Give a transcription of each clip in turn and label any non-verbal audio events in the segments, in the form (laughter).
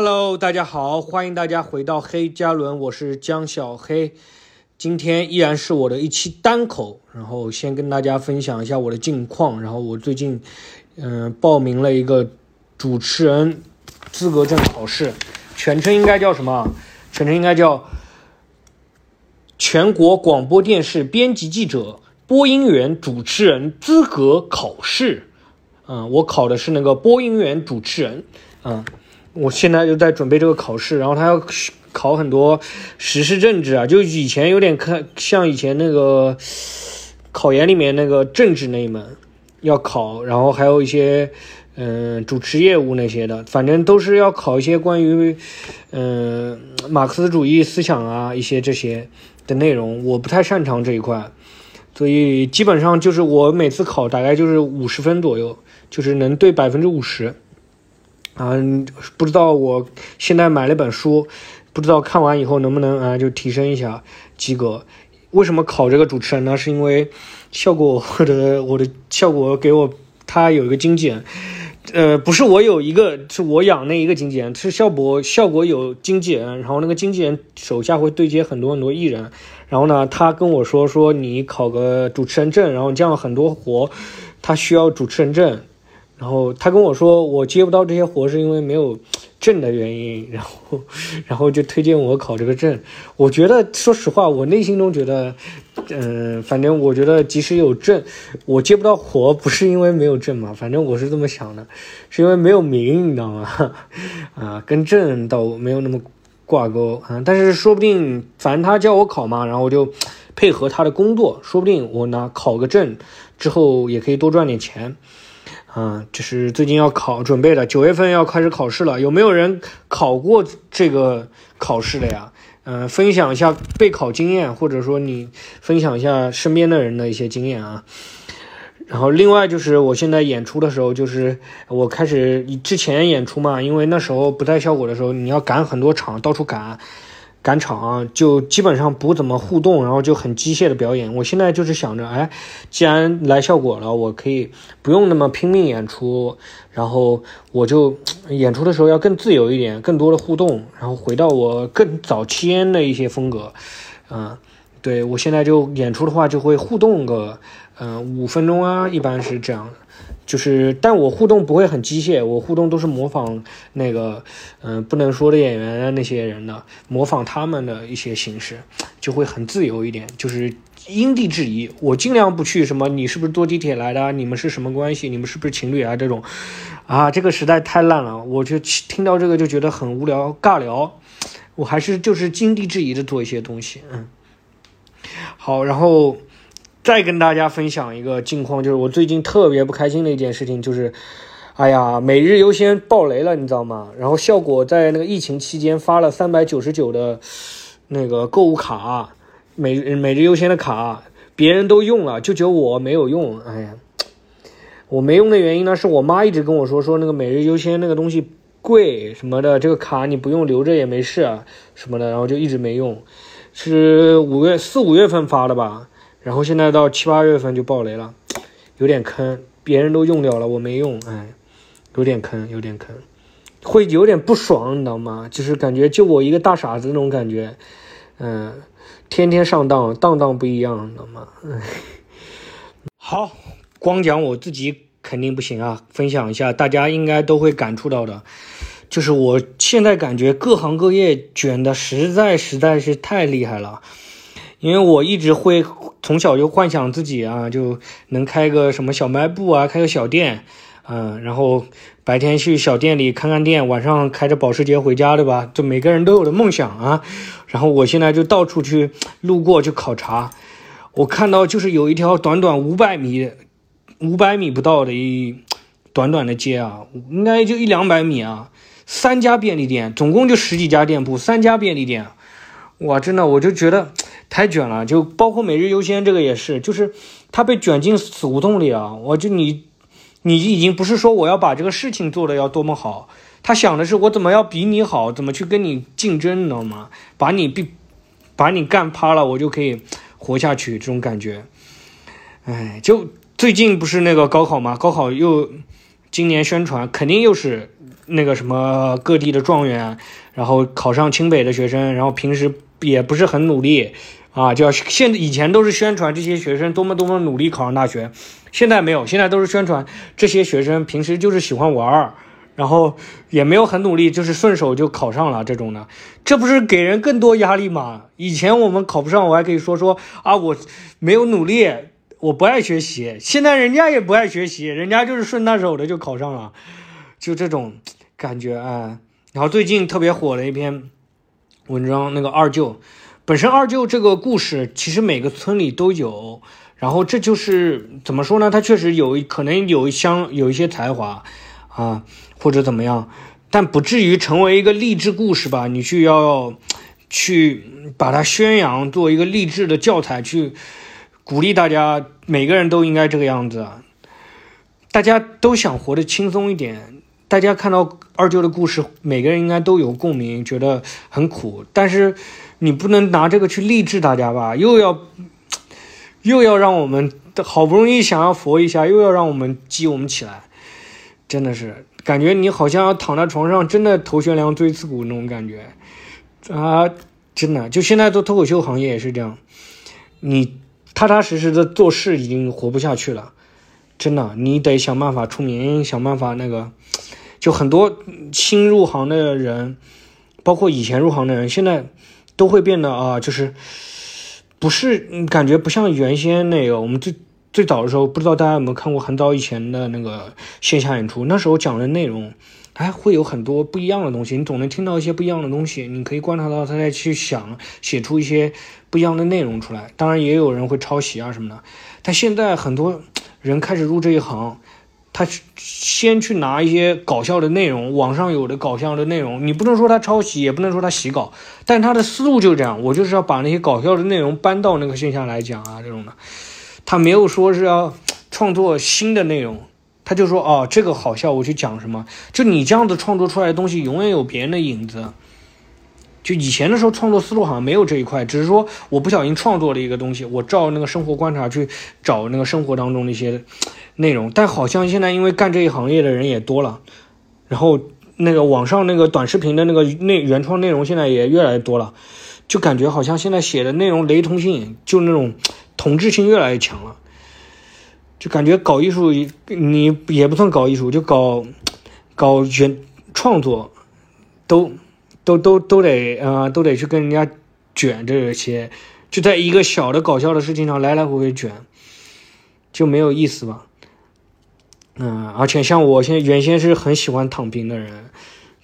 Hello，大家好，欢迎大家回到黑加仑，我是江小黑。今天依然是我的一期单口，然后先跟大家分享一下我的近况。然后我最近，嗯、报名了一个主持人资格证考试，全称应该叫什么？全称应该叫全国广播电视编辑记者、播音员、主持人资格考试。嗯，我考的是那个播音员主持人。嗯，我现在就在准备这个考试，然后他要考很多时事政治啊，就以前有点看像以前那个考研里面那个政治那一门要考，然后还有一些嗯主持业务那些的，反正都是要考一些关于嗯马克思主义思想啊一些这些的内容，我不太擅长这一块。所以基本上就是我每次考大概就是五十分左右，就是能对百分之五十。啊，不知道我现在买了本书，不知道看完以后能不能啊就提升一下及格。为什么考这个主持人呢？是因为效果或者我的效果给我他有一个经纪人，呃，不是我有一个，是我养那一个经纪人，是效果效果有经纪人，然后那个经纪人手下会对接很多很多艺人，然后呢，他跟我说说你考个主持人证，然后这样很多活他需要主持人证。然后他跟我说，我接不到这些活是因为没有证的原因，然后，然后就推荐我考这个证。我觉得，说实话，我内心中觉得，嗯、反正我觉得即使有证，我接不到活不是因为没有证嘛，反正我是这么想的，是因为没有名，你知道吗？啊，跟证倒没有那么挂钩啊。但是说不定，反正他叫我考嘛，然后我就配合他的工作，说不定我拿考个证之后也可以多赚点钱。啊，这是最近要考准备的，九月份要开始考试了。有没有人考过这个考试的呀？嗯、分享一下备考经验，或者说你分享一下身边的人的一些经验啊。然后另外就是我现在演出的时候，就是我开始之前演出嘛，因为那时候不带效果的时候，你要赶很多场，到处赶。赶场啊就基本上不怎么互动，然后就很机械的表演。我现在就是想着，哎，既然来效果了，我可以不用那么拼命演出，然后我就演出的时候要更自由一点，更多的互动，然后回到我更早期的一些风格。嗯、对我现在就演出的话就会互动个，嗯、五分钟啊，一般是这样。就是，但我互动不会很机械，我互动都是模仿那个，嗯、不能说的演员那些人的，模仿他们的一些形式，就会很自由一点，就是因地制宜。我尽量不去什么你是不是坐地铁来的，你们是什么关系，你们是不是情侣啊这种，啊，这个实在太烂了，我就听到这个就觉得很无聊尬聊，我还是就是因地制宜的做一些东西，嗯。好，然后再跟大家分享一个近况，就是我最近特别不开心的一件事情，就是，哎呀，每日优先爆雷了，你知道吗？然后效果在那个疫情期间发了三百九十九的那个购物卡，每每日优先的卡，别人都用了，就只有我没有用，哎呀。我没用的原因呢，是我妈一直跟我说说那个每日优先那个东西贵什么的，这个卡你不用留着也没事啊什么的，然后就一直没用。是五月四五月份发的吧，然后现在到七八月份就爆雷了，有点坑，别人都用掉了，我没用，哎，有点坑，有点坑，会有点不爽，你知道吗？就是感觉就我一个大傻子那种感觉，嗯，天天上当，当当不一样，你知道吗？(laughs) 好，光讲我自己肯定不行啊，分享一下，大家应该都会感触到的。就是我现在感觉各行各业卷的实在实在是太厉害了，因为我一直会从小就幻想自己啊，就能开个什么小卖部啊，开个小店，嗯，然后白天去小店里看看店，晚上开着保时捷回家，对吧？就每个人都有的梦想啊。然后我现在就到处去路过去考察，我看到就是有一条短短五百米、五百米不到的一短短的街啊，应该就一两百米啊。三家便利店，总共就十几家店铺，三家便利店，哇，真的我就觉得 (tsk) 太卷了，就包括每日优先这个也是，就是他被卷进死胡同里啊！我就你，你已经不是说我要把这个事情做的要多么好，他想的是我怎么要比你好，怎么去跟你竞争，你知道吗？把你比，把你干趴了，我就可以活下去，这种感觉。哎，就最近不是那个高考吗？高考又今年宣传肯定又是那个什么各地的状元，然后考上清北的学生，然后平时也不是很努力啊，就要现以前都是宣传这些学生多么多么努力考上大学，现在没有，现在都是宣传这些学生平时就是喜欢玩儿。然后也没有很努力，就是顺手就考上了这种的，这不是给人更多压力吗？以前我们考不上，我还可以说说啊，我没有努力，我不爱学习。现在人家也不爱学习，人家就是顺大手的就考上了，就这种感觉啊。然后最近特别火的一篇文章，那个二舅，本身二舅这个故事其实每个村里都有，然后这就是怎么说呢？他确实有可能有一相有一些才华啊。或者怎么样，但不至于成为一个励志故事吧？你去要去把它宣扬，做一个励志的教材，去鼓励大家，每个人都应该这个样子。大家都想活得轻松一点。大家看到二舅的故事，每个人应该都有共鸣，觉得很苦。但是你不能拿这个去励志大家吧？又要又要让我们好不容易想要佛一下，又要让我们激我们起来，真的是。感觉你好像要躺在床上，真的头悬梁锥刺股那种感觉，啊，真的，就现在做脱口秀行业也是这样，你踏踏实实的做事已经活不下去了，真的，你得想办法出名，想办法那个，就很多新入行的人，包括以前入行的人，现在都会变得啊，就是不是感觉不像原先那个我们最。最早的时候，不知道大家有没有看过很早以前的那个线下演出？那时候讲的内容，哎，会有很多不一样的东西，你总能听到一些不一样的东西。你可以观察到他在去想，写出一些不一样的内容出来。当然，也有人会抄袭啊什么的。但现在很多人开始入这一行，他先去拿一些搞笑的内容，网上有的搞笑的内容，你不能说他抄袭，也不能说他洗稿，但他的思路就是这样。我就是要把那些搞笑的内容搬到那个线下来讲啊，这种的。他没有说是要创作新的内容，他就说哦，这个好笑，我去讲什么？就你这样子创作出来的东西，永远有别人的影子。就以前的时候，创作思路好像没有这一块，只是说我不小心创作了一个东西，我照那个生活观察去找那个生活当中的一些内容。但好像现在因为干这一行业的人也多了，然后那个网上那个短视频的那个内原创内容现在也越来越多了，就感觉好像现在写的内容雷同性就那种。统治性越来越强了，就感觉搞艺术，你也不算搞艺术，就搞搞原创作，都都都都得呃都得去跟人家卷这些，就在一个小的搞笑的事情上来来回回卷，就没有意思吧？嗯，而且像我现在原先是很喜欢躺平的人，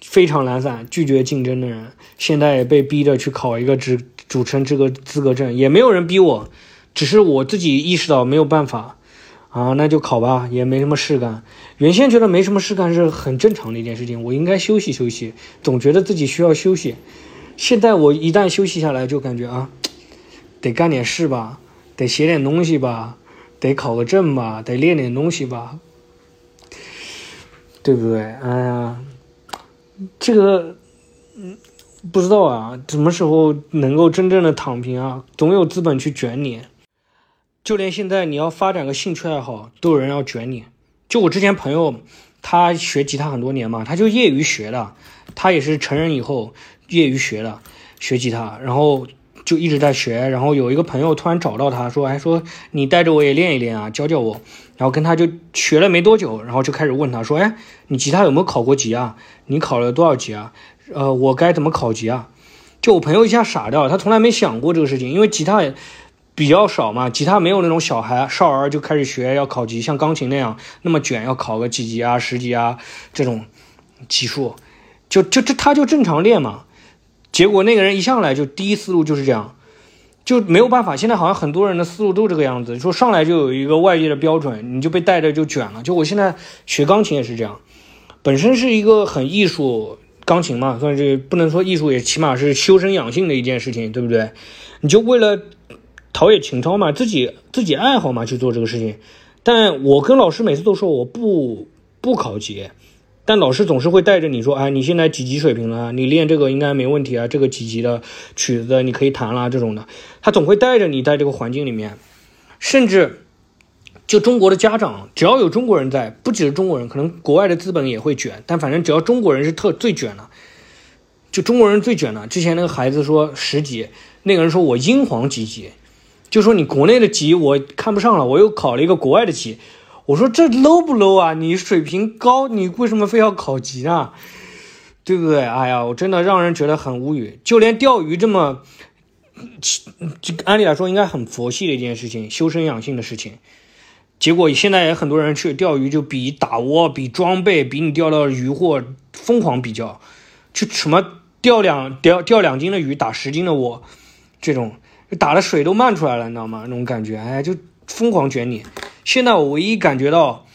非常懒散、拒绝竞争的人，现在也被逼着去考一个主主持人这个资格证，也没有人逼我。只是我自己意识到没有办法，啊，那就考吧，也没什么事干。原先觉得没什么事干是很正常的一件事情，我应该休息休息，总觉得自己需要休息。现在我一旦休息下来，就感觉啊，得干点事吧，得写点东西吧，得考个证吧，得练点东西吧，对不对？哎呀，这个，嗯，不知道啊，什么时候能够真正的躺平啊？总有资本去卷你。就连现在你要发展个兴趣爱好，都有人要卷你。就我之前朋友，他学吉他很多年嘛，他就业余学的，他也是成人以后业余学的，学吉他，然后就一直在学。然后有一个朋友突然找到他说：“哎，说你带着我也练一练啊，教教我。”然后跟他就学了没多久，然后就开始问他说：“哎，你吉他有没有考过级啊？你考了多少级啊？呃，我该怎么考级啊？”就我朋友一下傻掉，他从来没想过这个事情，因为吉他。比较少嘛，吉他没有那种小孩少儿就开始学要考级，像钢琴那样那么卷，要考个几级啊、十级啊这种级数，就就这他就正常练嘛。结果那个人一上来就第一思路就是这样，就没有办法。现在好像很多人的思路都这个样子，说上来就有一个外界的标准，你就被带着就卷了。就我现在学钢琴也是这样，本身是一个很艺术，钢琴嘛算是不能说艺术，也起码是修身养性的一件事情，对不对？你就为了。陶冶情操嘛，自己自己爱好嘛去做这个事情，但我跟老师每次都说我不不考级，但老师总是会带着你说，哎，你现在几级水平了？你练这个应该没问题啊，这个几级的曲子你可以弹啦，这种的，他总会带着你在这个环境里面，甚至就中国的家长，只要有中国人在，不只是中国人，可能国外的资本也会卷，但反正只要中国人是特最卷了，就中国人最卷了。之前那个孩子说十级，那个人说我英皇几级，就说你国内的级我看不上了，我又考了一个国外的级。我说这 low 不 low 啊？你水平高，你为什么非要考级呢？对不对？哎呀，我真的让人觉得很无语。就连钓鱼这么，这按理来说应该很佛系的一件事情，修身养性的事情。结果现在也很多人去钓鱼，就比打窝、比装备、比你钓到鱼货疯狂比较，就什么钓两钓钓两斤的鱼打十斤的窝，这种打的水都漫出来了，你知道吗？那种感觉，哎，就疯狂卷你。现在我唯一感觉到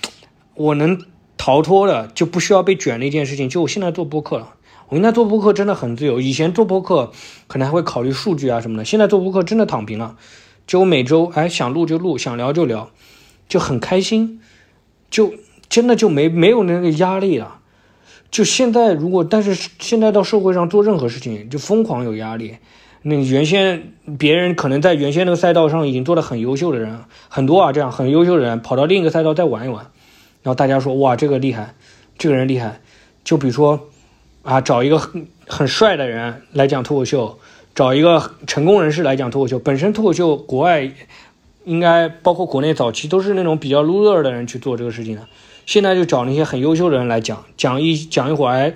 我能逃脱的，就不需要被卷的一件事情，就我现在做播客了。我现在做播客真的很自由，以前做播客可能还会考虑数据啊什么的，现在做播客真的躺平了，就我每周哎想录就录，想聊就聊。就很开心，就真的就没没有那个压力了。就现在，如果但是现在到社会上做任何事情，就疯狂有压力。那原先别人可能在原先那个赛道上已经做的很优秀的人很多啊，这样很优秀的人跑到另一个赛道再玩一玩，然后大家说哇这个厉害，这个人厉害。就比如说啊，找一个很很帅的人来讲脱口秀，找一个成功人士来讲脱口秀。本身脱口秀国外。应该包括国内早期都是那种比较 loser 的人去做这个事情的，现在就找那些很优秀的人来讲讲一讲一会儿，哎，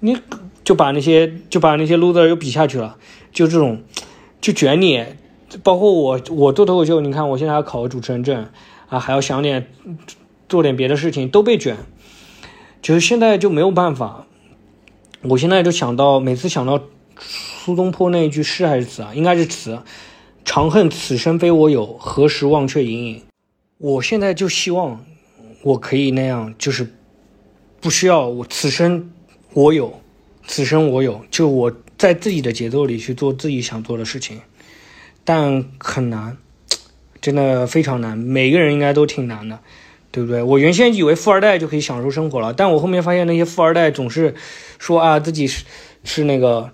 你就把那些就把那些 loser 又比下去了，就这种就卷你，包括我我做脱口秀，你看我现在要考个主持人证啊，还要想点做点别的事情，都被卷，就是现在就没有办法，我现在就想到每次想到苏东坡那一句诗还是词啊，应该是词。长恨此生非我有，何时忘却营营。我现在就希望我可以那样，就是不需要我此生我有，此生我有，就我在自己的节奏里去做自己想做的事情。但很难，真的非常难。每个人应该都挺难的，对不对？我原先以为富二代就可以享受生活了，但我后面发现那些富二代总是说啊自己是是那个。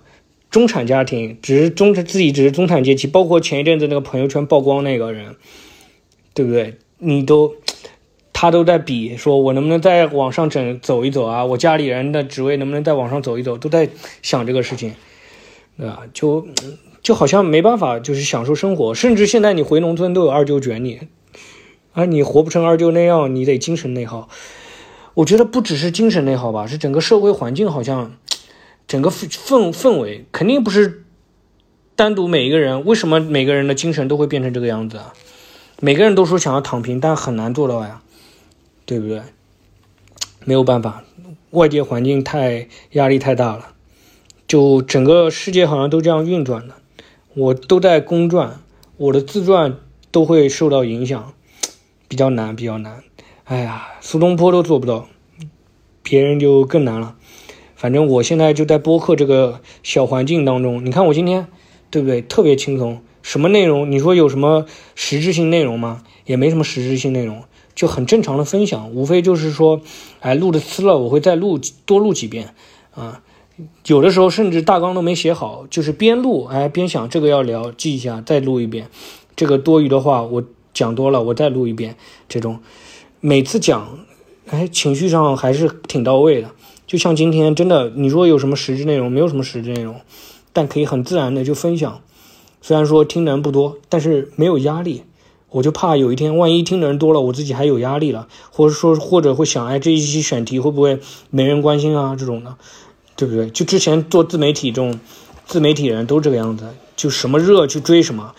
中产家庭只是中，自己只是中产阶级，包括前一阵子那个朋友圈曝光那个人，对不对？你都，他都在比，说我能不能再往上整走一走啊？我家里人的职位能不能再往上走一走？都在想这个事情，对吧？就就好像没办法，就是享受生活。甚至现在你回农村都有二舅卷你，啊，你活不成二舅那样，你得精神内耗。我觉得不只是精神内耗吧，是整个社会环境好像。整个氛氛围肯定不是单独每一个人，为什么每个人的精神都会变成这个样子啊？每个人都说想要躺平，但很难做到呀，对不对？没有办法，外界环境太压力太大了，就整个世界好像都这样运转的。我都在公转，我的自传都会受到影响，比较难，比较难。哎呀，苏东坡都做不到，别人就更难了。反正我现在就在播客这个小环境当中，你看我今天，对不对？特别轻松，什么内容？你说有什么实质性内容吗？也没什么实质性内容，就很正常的分享，无非就是说，哎，录的次了，我会再录多录几遍啊。有的时候甚至大纲都没写好，就是边录哎边想这个要聊，记一下，再录一遍。这个多余的话我讲多了，我再录一遍。这种每次讲，哎，情绪上还是挺到位的。就像今天真的，你说有什么实质内容？没有什么实质内容，但可以很自然的就分享。虽然说听的人不多，但是没有压力。我就怕有一天，万一听的人多了，我自己还有压力了，或者说或者会想，哎，这一期选题会不会没人关心啊？这种的，对不对？就之前做自媒体这种，自媒体人都这个样子，就什么热去追什么。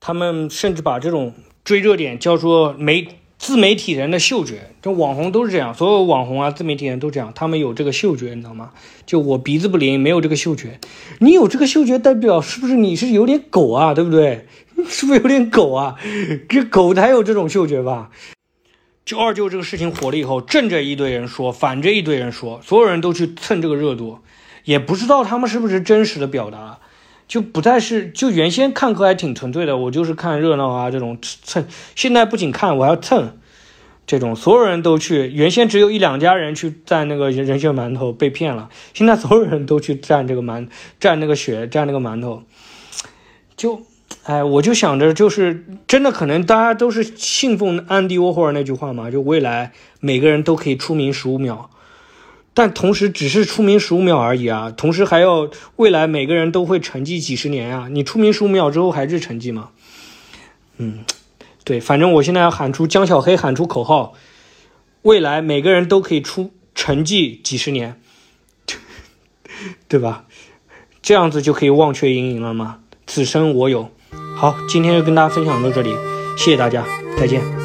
他们甚至把这种追热点叫做媒。自媒体人的嗅觉，这网红都是这样，所有网红啊，自媒体人都这样，他们有这个嗅觉，你知道吗？就我鼻子不灵，没有这个嗅觉。你有这个嗅觉，代表是不是你是有点狗啊？对不对？(laughs) 是不是有点狗啊？(laughs) 这狗才有这种嗅觉吧？就二舅这个事情火了以后，正着一堆人说，反着一堆人说，所有人都去蹭这个热度，也不知道他们是不是真实的表达。就不再是，就原先看客还挺纯粹的，我就是看热闹啊，这种蹭。现在不仅看，我还要蹭，这种所有人都去。原先只有一两家人去占那个人人血馒头被骗了，现在所有人都去占这个馒占那个血占那个馒头，就哎，我就想着，就是真的可能大家都是信奉安迪沃霍尔那句话嘛，就未来每个人都可以出名十五秒，但同时只是出名十五秒而已啊，同时还要未来每个人都会沉寂几十年啊，你出名十五秒之后还是沉寂吗？嗯，对，反正我现在要喊出江小黑喊出口号，未来每个人都可以出沉寂几十年，(laughs) 对吧？这样子就可以忘却营营了吗？此生我有。好，今天就跟大家分享到这里，谢谢大家，再见。